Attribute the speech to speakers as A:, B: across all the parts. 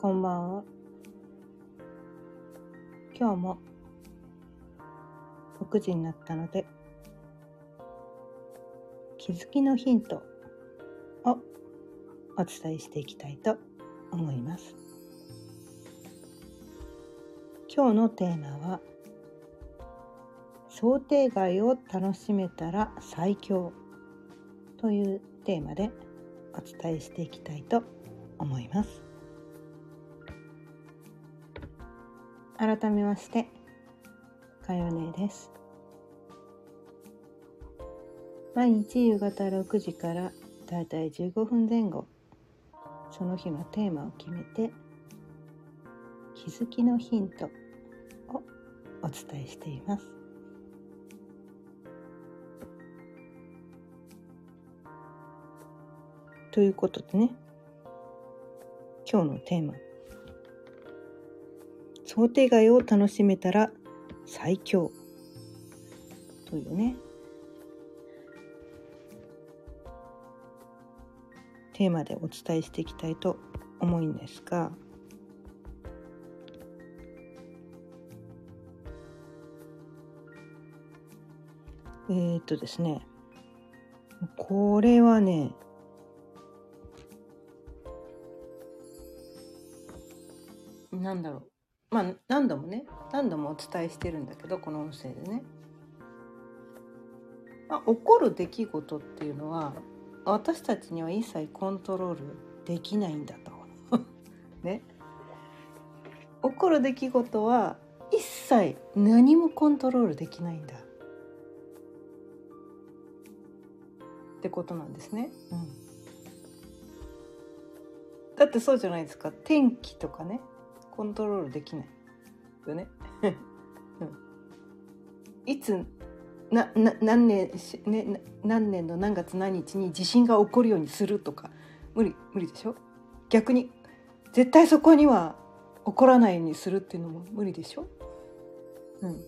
A: こんばんは。今日も6時になったので、気づきのヒントをお伝えしていきたいと思います。今日のテーマは、想定外を楽しめたら最強というテーマでお伝えしていきたいと思います。改めましてかよねです。毎日夕方6時からだいたい15分前後その日のテーマを決めて気づきのヒントをお伝えしています。ということでね今日のテーマ「想定外を楽しめたら最強」というね。テーマでお伝えしていきたいと思うんですがえー、っとですね。これはねなんだろう。まあ何度もね何度もお伝えしてるんだけどこの音声でね、まあ、起こる出来事っていうのは私たちには一切コントロールできないんだと。ね。起こる出来事は一切何もコントロールできないんだ。ってことなんですね。うん、だってそうじゃないですか。天気とかね。コントロールできないよね。うん、いつなな何年、ね、何年の何月何日に地震が起こるようにするとか無理無理でしょ？逆に絶対そこには起こらないようにするっていうのも無理でしょ、うん、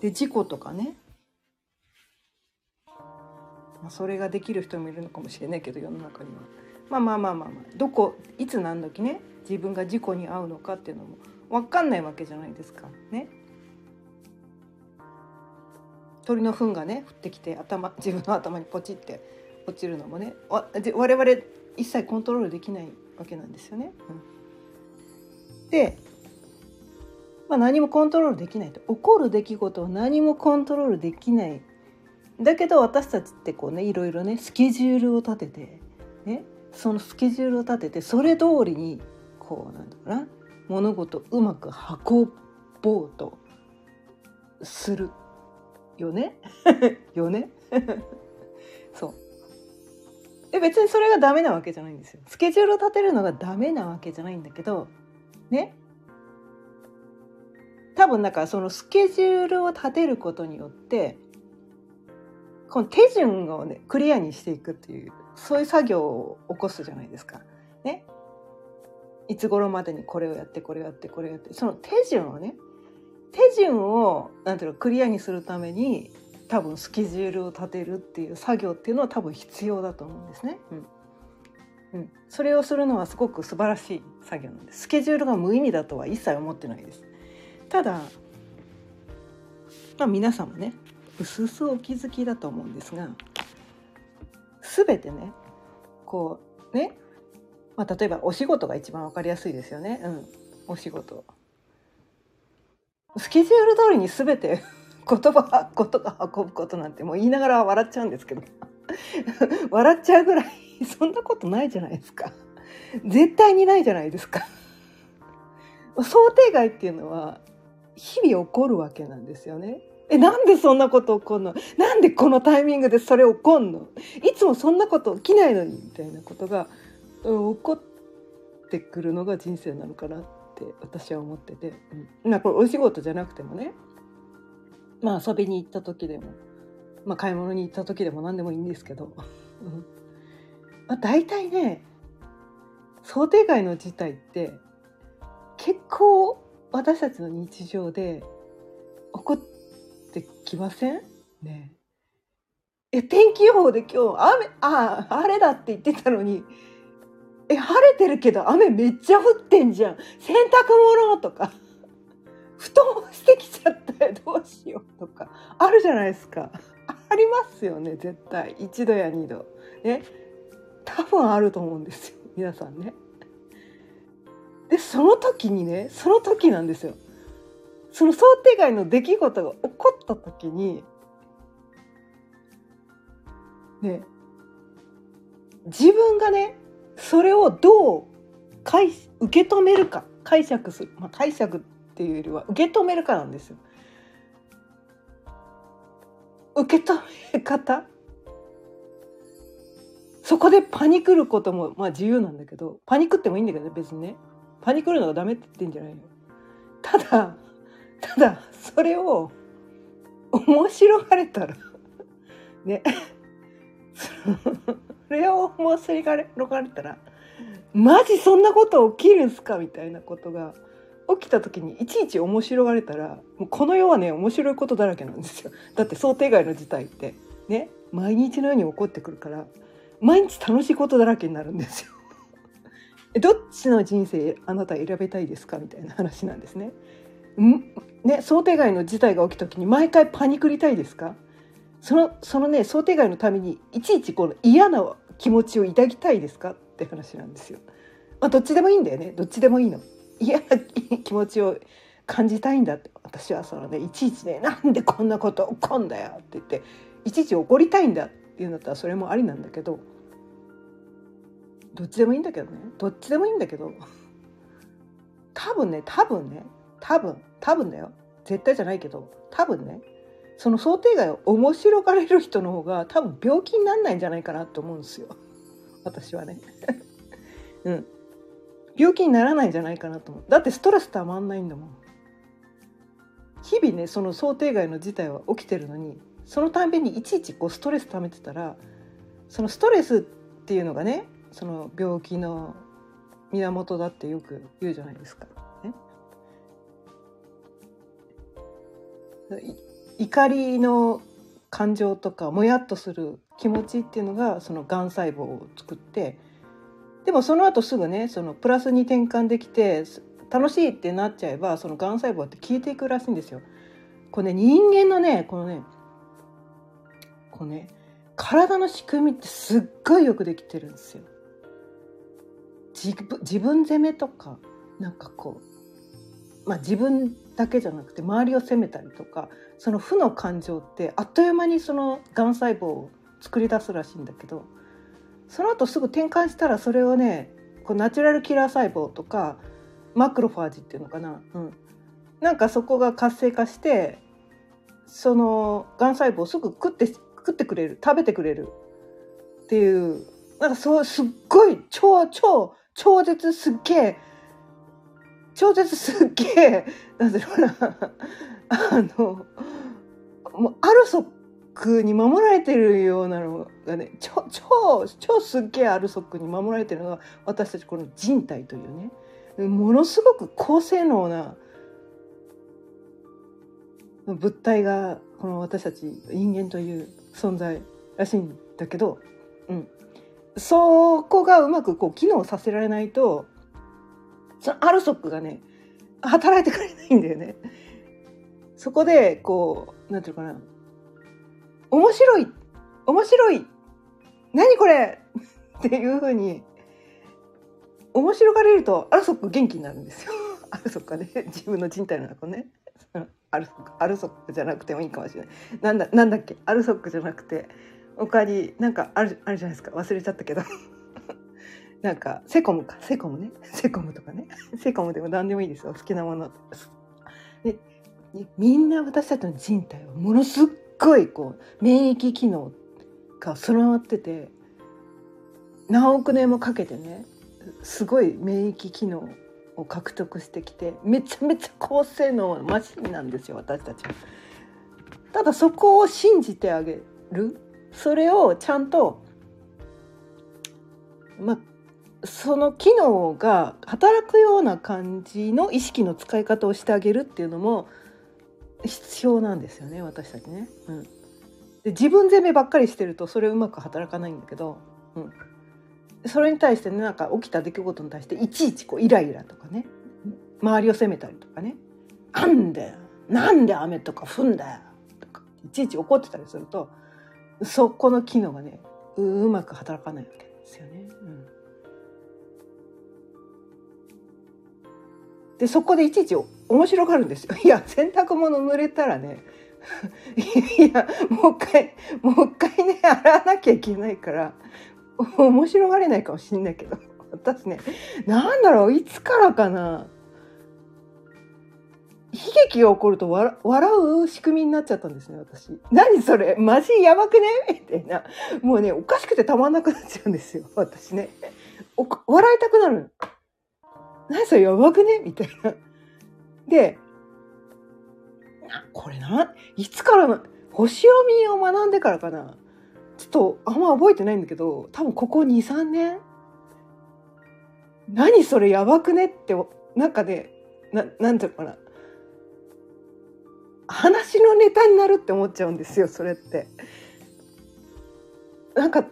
A: で事故とかね、まあ、それができる人もいるのかもしれないけど世の中には。まあまあまあまあまあどこいつ何時ね？自分が事故に遭うのかっていうのも分かんないわけじゃないですか。ね。鳥の糞がね降ってきて頭自分の頭にポチって落ちるのもね。わ我々一切コントロールできないわけなんですよね。うん、で、まあ、何もコントロールできないと。起こる出来事を何もコントロールできない。だけど私たちってこうねいろいろねスケジュールを立ててね。そのスケジュールを立ててそれ通りにこうなんだろうな。物事をうまく運ぼうとするよね？よね？そう。で別にそれがダメなわけじゃないんですよ。スケジュールを立てるのがダメなわけじゃないんだけどね？多分だからそのスケジュールを立てることによってこの手順をねクリアにしていくっていうそういう作業を起こすじゃないですか。ね、いつ頃までにこれをやってこれをやってこれをやってその手順をね手順をなんていうのクリアにするために多分スケジュールを立てるっていう作業っていうのは多分必要だと思うんですね。うんうん、それをするのはすごく素晴らしい作業なんです。スケジュールが無意味だとは一切思ってないです。ただ、まあ、皆さんもねうすうすお気づきだと思うんですが全てねこうねまあ、例えばお仕事が一番分かりやすいですよね。うん、お仕事。スケジュール通りに全て 言葉ことが運ぶことなんてもう言いながら笑っちゃうんですけど。笑っちゃうぐらい そんなことないじゃないですか。絶対にないじゃないですか。想定外っていうのは日々起こるわけなんですよね。えなんでそんなこと起こるの？なんでこのタイミングでそれ起こんの？いつもそんなこと起きないのにみたいなことが起こってくるのが人生なのかなって私は思ってて、うん、まあこれお仕事じゃなくてもね。まあ遊びに行った時でも、まあ、買い物に行った時でも何でもいいんですけど、まあ、大体ね想定外の事態って結構私たちの日常で起こってきません？ね。え天気予報で今日雨あ晴れだって言ってたのにえ晴れてるけど雨めっちゃ降ってんじゃん。洗濯物とか。布団してきちゃったよ。どうしようとか。あるじゃないですか。ありますよね絶対。1度や2度。ね多分あると思うんですよ。皆さんね。でその時にねその時なんですよ。その想定外の出来事が起こった時にね自分がねそれをどう解受け止めるか。解釈する、まあ、解釈っていうよりは受け止めるかなんですよ。受け止め方？そこでパニクることもまあ自由なんだけどパニクってもいいんだけど別にね。パニクるのがダメって言ってんじゃないよ。ただただそれを面白がれたらね。それを面白がれたらマジそんなこと起きるんすか？みたいなことが起きた時にいちいち面白がれたらもうこの世はね面白いことだらけなんですよ。だって想定外の事態って。ね。毎日のように起こってくるから毎日楽しいことだらけになるんですよ。どっちの人生あなた選びたいですか？みたいな話なんですね。ん？ね想定外の事態が起きた時に毎回パニクりたいですか？そのそのね想定外のためにいちいちこの嫌な気持ちを抱きたいですかって話なんですよ。まあ、どっちでもいいんだよねどっちでもいいの。嫌な 気持ちを感じたいんだって私はそのねいちいちね「なんでこんなこと起こんだよ」って言っていちいち怒りたいんだっていうんだったらそれもありなんだけどどっちでもいいんだけどねどっちでもいいんだけど多分ね多分ね多分多分だよ絶対じゃないけど多分ねその想定外を面白がれる人の方が多分病気になんないんじゃないかなと思うんですよ。私はね。うん。病気にならないんじゃないかなと思う。だってストレスたまんないんだもん。日々ねその想定外の事態は起きてるのにそのたんびにいちいちこうストレス溜めてたらそのストレスっていうのがねその病気の源だってよく言うじゃないですか。ね、怒りの感情とかもやっとする気持ちっていうのがそのがん細胞を作ってでもその後すぐねそのプラスに転換できて楽しいってなっちゃえばそのがん細胞って消えていくらしいんですよ。これね人間のねこのねこうね体の仕組みってすっごいよくできてるんですよ。自分責めとかなんかこう、まあ、自分だけじゃなくて周りを責めたりとかその負の感情ってあっという間にそのがん細胞を作り出すらしいんだけどその後すぐ転換したらそれをねこうナチュラルキラー細胞とかマクロファージっていうのかな、うん、なんかそこが活性化してそのがん細胞をすぐ食って食ってくれる食べてくれる。っていうなんかそうすっごい超超超絶すっげえ超絶すっげえ なんだろうな。あのもうアルソックに守られてるようなのがね超超超すっげえアルソックに守られてるのが私たちこの人体というね。ものすごく高性能な物体がこの私たち人間という存在らしいんだけど、うん、そこがうまくこう機能させられないとそのアルソックがね働いてくれないんだよね。そこでこうなんていうかな面白い面白い何これっていうふうに面白がれるとアルソック元気になるんですよ。アルソックね自分の人体の中ねアルソックアルソックじゃなくてもいいかもしれない。なんだなんだっけ？アルソックじゃなくて他になんかあるあるじゃないですか忘れちゃったけどなんかセコムか。セコムね。セコムとかね。セコムでも何でもいいですよ。好きなもの。でみんな私たちの人体はものすっごいこう免疫機能が備わってて何億年もかけてねすごい免疫機能を獲得してきてめちゃめちゃ高性能マシンなんですよ私たちは。ただそこを信じてあげる。それをちゃんとまあその機能が働くような感じの意識の使い方をしてあげるっていうのも必要なんですよね私たちね。うん、で自分責めばっかりしてるとそれうまく働かないんだけど、うん、それに対してねなんか起きた出来事に対していちいちこうイライラとかね周りを責めたりとかね「なんでなんで雨とか降んだよ」とかいちいち怒ってたりするとそこの機能がねうまく働かないわけ。でそこでいちいち面白がるんですよ。いや洗濯物濡れたらね いやもう一回もう一回ね洗わなきゃいけないから面白がれないかもしんないけど私ねなんだろういつからかな悲劇が起こると笑う仕組みになっちゃったんですね私。何それマジやばくね？みたいな。もうねおかしくてたまんなくなっちゃうんですよ私ね。笑いたくなる何それやばくね？みたいな。でこれないつからの星読みを学んでからかな？ちょっとあんま覚えてないんだけど多分ここ23年？何それやばくね？ってなんかねななんていうのかな？話のネタになるって思っちゃうんですよそれって。なんか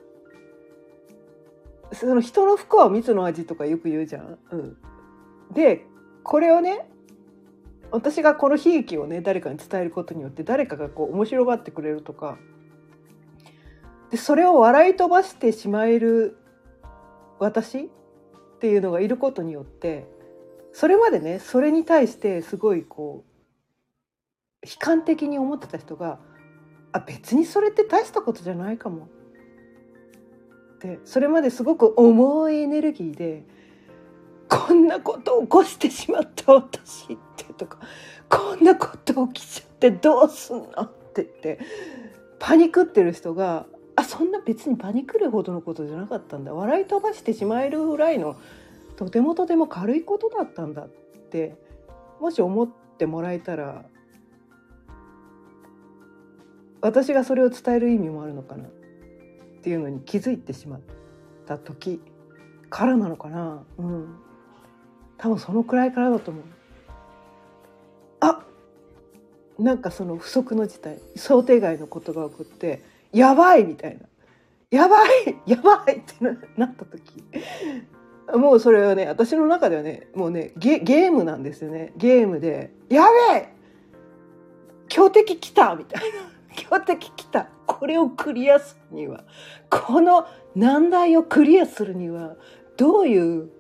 A: その人の不幸は蜜の味とかよく言うじゃん。うん、でこれをね私がこの悲劇をね誰かに伝えることによって誰かがこう面白がってくれるとかでそれを笑い飛ばしてしまえる私っていうのがいることによってそれまでねそれに対してすごいこう悲観的に思ってた人があ別にそれって大したことじゃないかも。ってそれまですごく重いエネルギーでこんなこと起こしてしまった私ってとかこんなこと起きちゃってどうすんのって言ってパニクってる人があそんな別にパニクるほどのことじゃなかったんだ。笑い飛ばしてしまえるぐらいのとてもとても軽いことだったんだってもし思ってもらえたら私がそれを伝える意味もあるのかなっていうのに気づいてしまった時からなのかな。うん。多分そのくらいからだと思う。あなんかその不測の事態想定外のことが起こってやばいみたいな。やばいやばいってなった時。もうそれはね私の中ではねもうねゲゲームなんですよね。ゲームで「やべえ!強敵来た!」みたいな「強敵来た!」これをクリアするには。この難題をクリアするにはどういう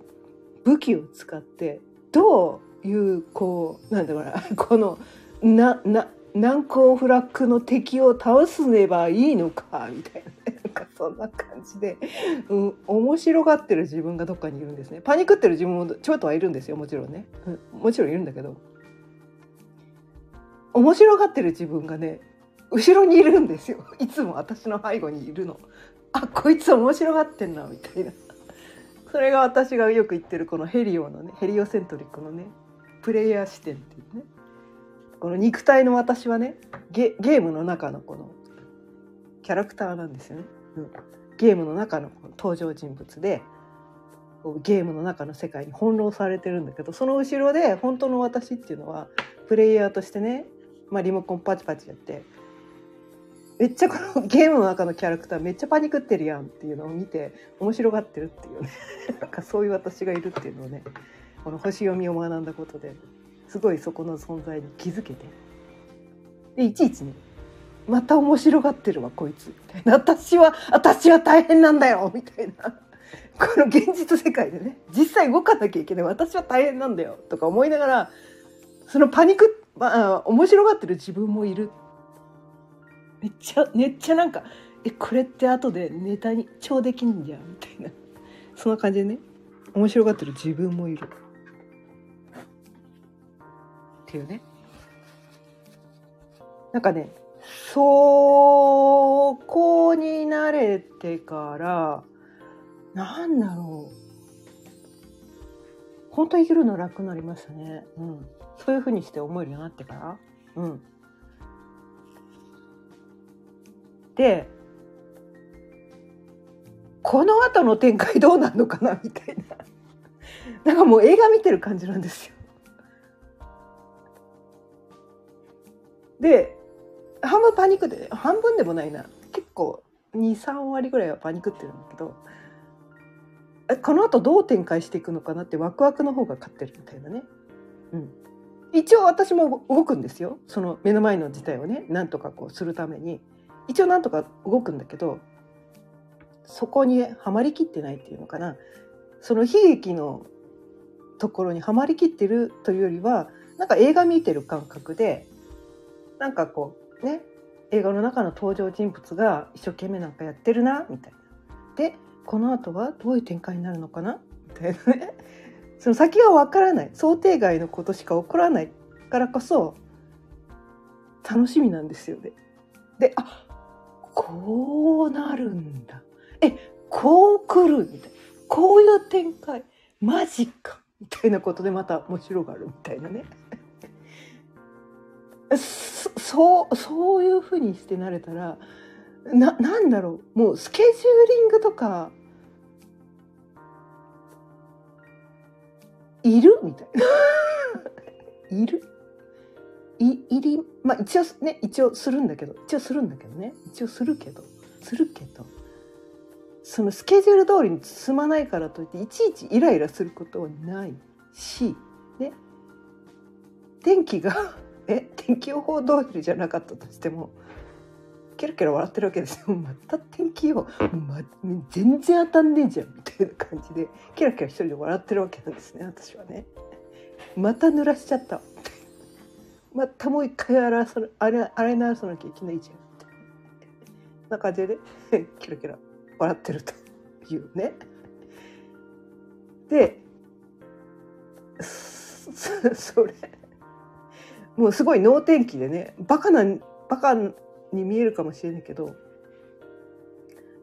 A: 武器を使ってどういうこうなんだろうな このなな難攻不落の敵を倒すねばいいのかみたいな なんかそんな感じで、うん、面白がってる自分がどっかにいるんですね。パニクってる自分もちょっとはいるんですよもちろんね、うん、もちろんいるんだけど。面白がってる自分がね後ろにいるんですよ。いつも私の背後にいるの。あこいつ面白がってんなみたいな。それが私がよく言ってるこのヘリオのねヘリオセントリックのねプレイヤー視点っていうねこの肉体の私はねゲゲームの中のこのキャラクターなんですよね。うん、ゲームの中の登場人物でゲームの中の世界に翻弄されてるんだけどその後ろで本当の私っていうのはプレイヤーとしてね、まあ、リモコンパチパチやってめっちゃこのゲームの中のキャラクターめっちゃパニクってるやんっていうのを見て面白がってるっていうね。なんかそういう私がいるっていうのをねこの星読みを学んだことですごいそこの存在に気づけて。でいちいちねまた面白がってるわこいつ。みたいな私は私は大変なんだよみたいな。この現実世界でね実際動かなきゃいけない。私は大変なんだよとか思いながらそのパニクまあ面白がってる自分もいるめっちゃめっちゃなんかえこれって後でネタに超できんじゃんみたいな。そんな感じでね。面白がってる自分もいる。っていうね。なんかねそこに慣れてからなんだろう。本当生きるの楽になりましたね、うん、そういうふうにして思えるようになってから。うん。でこの後の展開どうなるのかなみたいな。なんかもう映画見てる感じなんですよ。で半分パニックで半分でもないな。結構23割ぐらいはパニックってるんだけどこの後どう展開していくのかなってワクワクの方が勝ってるみたいなね。うん。一応私も動くんですよ。その目の前の事態をねなんとかこうするために。一応なんとか動くんだけどそこにはまりきってないっていうのかなその悲劇のところにはまりきってるというよりはなんか映画見てる感覚でなんかこうね映画の中の登場人物が一生懸命なんかやってるなみたいな。でこの後はどういう展開になるのかなみたいなね その先は分からない想定外のことしか起こらないからこそ楽しみなんですよね。であこうなるんだ。えこう来るみたいな。こういう展開。マジか。みたいなことでまた面白がるみたいなね。そそうそういうふうにしてなれたらななんだろう。もうスケジューリングとかいるみたいな。いる。いいりまあ一応ね一応するんだけど一応するんだけどね一応するけどするけどそのスケジュール通りに進まないからといっていちいちイライラすることはないしね天気が え天気予報通りじゃなかったとしてもケラケラ笑ってるわけですよ。また天気予報、ま、全然当たんねえじゃんみたいな感じでケラケラ一人で笑ってるわけなんですね私はね。また濡らしちゃったまたもう一回洗わさあれ洗い直さなきゃいけないじゃんみたいな感じで ケラケラ笑ってるというね。でそれもうすごい能天気でねバカなバカに見えるかもしれないけど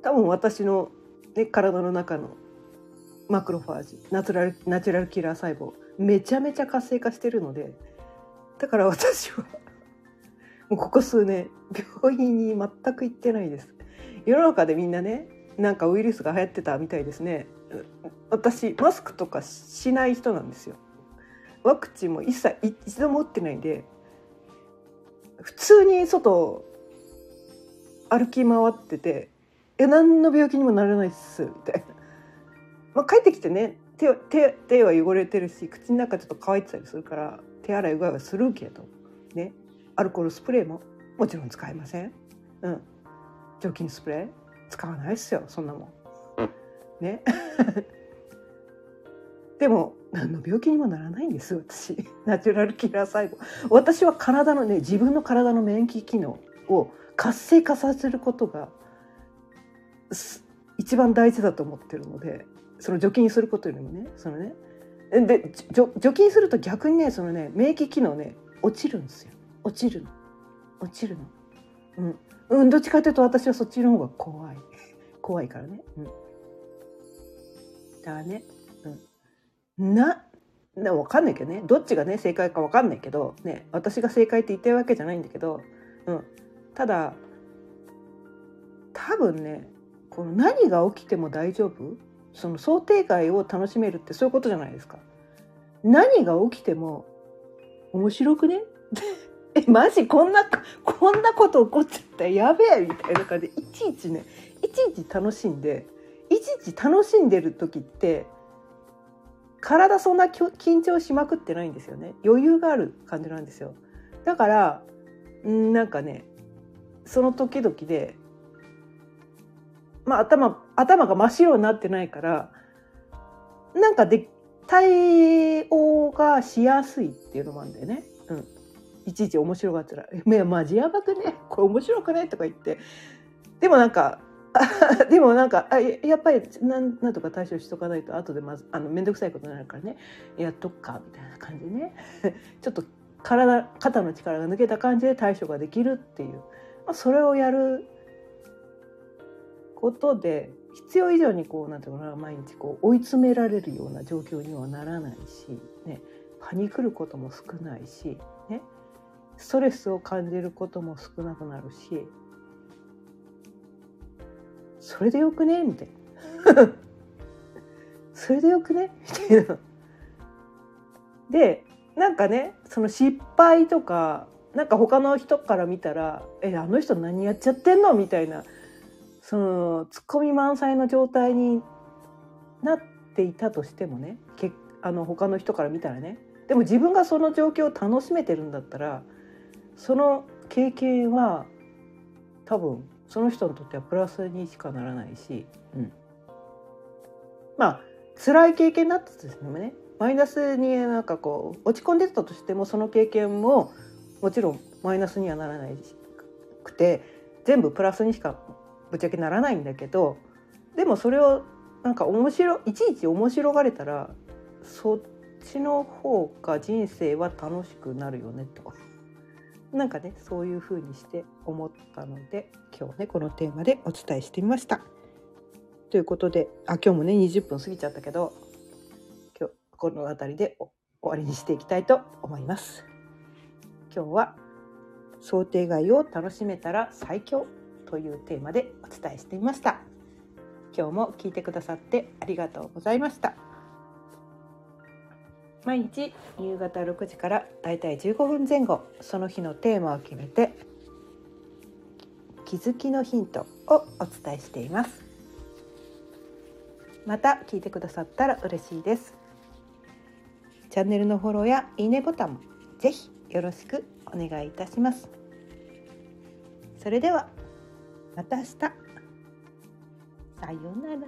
A: 多分私の、ね、体の中のマクロファージナチュラルナチュラルキラー細胞めちゃめちゃ活性化してるのでだから私はもうここ数年病院に全く行ってないです。世の中でみんなねなんかウイルスが流行ってたみたいですね。私マスクとかしない人なんですよ。ワクチンも一切一度も打ってないんで普通に外歩き回ってて「え何の病気にもならないっす」みたいな。まあ、帰ってきてね手手手は汚れてるし口の中ちょっと乾いてたりするから手洗いうがいはするけどね。アルコールスプレーももちろん使えません。うん、除菌スプレー使わないっすよそんなもん。ね。でも何の病気にもならないんです私。ナチュラルキラー細胞。私は体のね自分の体の免疫機能を活性化させることが一番大事だと思ってるのでその除菌することよりもねそのねで除菌すると逆にねそのね免疫機能ね落ちるんですよ。落ちるの？落ちるの。うん、うん、どっちかというと私はそっちの方が怖い。怖いからね。うん。だねうん。なな分かんないけどね。どっちがね正解か分かんないけどね私が正解って言ってるわけじゃないんだけどうん。ただ多分ねこの何が起きても大丈夫？その想定外を楽しめるってそういうことじゃないですか。何が起きても面白くね？えマジこんなこんなこと起こっちゃったやべえみたいな感じ。でいちいちねいちいち楽しんでいちいち楽しんでる時って体そんな緊張しまくってないんですよね。余裕がある感じなんですよ。だからんなんかねその時々でまあ頭頭が真っ白になってないからなんかで対応がしやすいっていうのもあるんだよね。うん、いちいち面白がったら「いやマジやばくね？これ面白くね?」とか言って。でもなんか でもなんかあやっぱりなんなんとか対処しとかないと後でまずあの面倒くさいことになるからね。やっとくかみたいな感じでね。ちょっと体肩の力が抜けた感じで対処ができるっていう。まあ、それをやることで必要以上にこうなんていうかな毎日こう追い詰められるような状況にはならないし、ね、パニクることも少ないし、ね、ストレスを感じることも少なくなるしそれでよくね？みたいなそれでよくね？みたいな。でなんかねその失敗とかなんか他の人から見たら「えあの人何やっちゃってんの?」みたいなそのツッコミ満載の状態になっていたとしてもねけあの他の人から見たらねでも自分がその状況を楽しめてるんだったらその経験は多分その人にとってはプラスにしかならないし、うん、まあ辛い経験だったとしてもねマイナスになんかこう落ち込んでたとしてもその経験ももちろんマイナスにはならないくて全部プラスにしかぶっちゃけならないんだけどでもそれをなんか面白いちいち面白がれたらそっちの方が人生は楽しくなるよねとなんかねそういう風にして思ったので今日ねこのテーマでお伝えしてみました。ということであ今日もね20分過ぎちゃったけど今日この辺りで終わりにしていきたいと思います。今日は想定外を楽しめたら最強というテーマでお伝えしてみました。今日も聞いてくださってありがとうございました。毎日夕方6時からだいたい15分前後その日のテーマを決めて気づきのヒントをお伝えしていますまた聞いてくださったら嬉しいですチャンネルのフォローやいいねボタンもぜひよろしくお願いいたしますそれではまた明日。さようなら。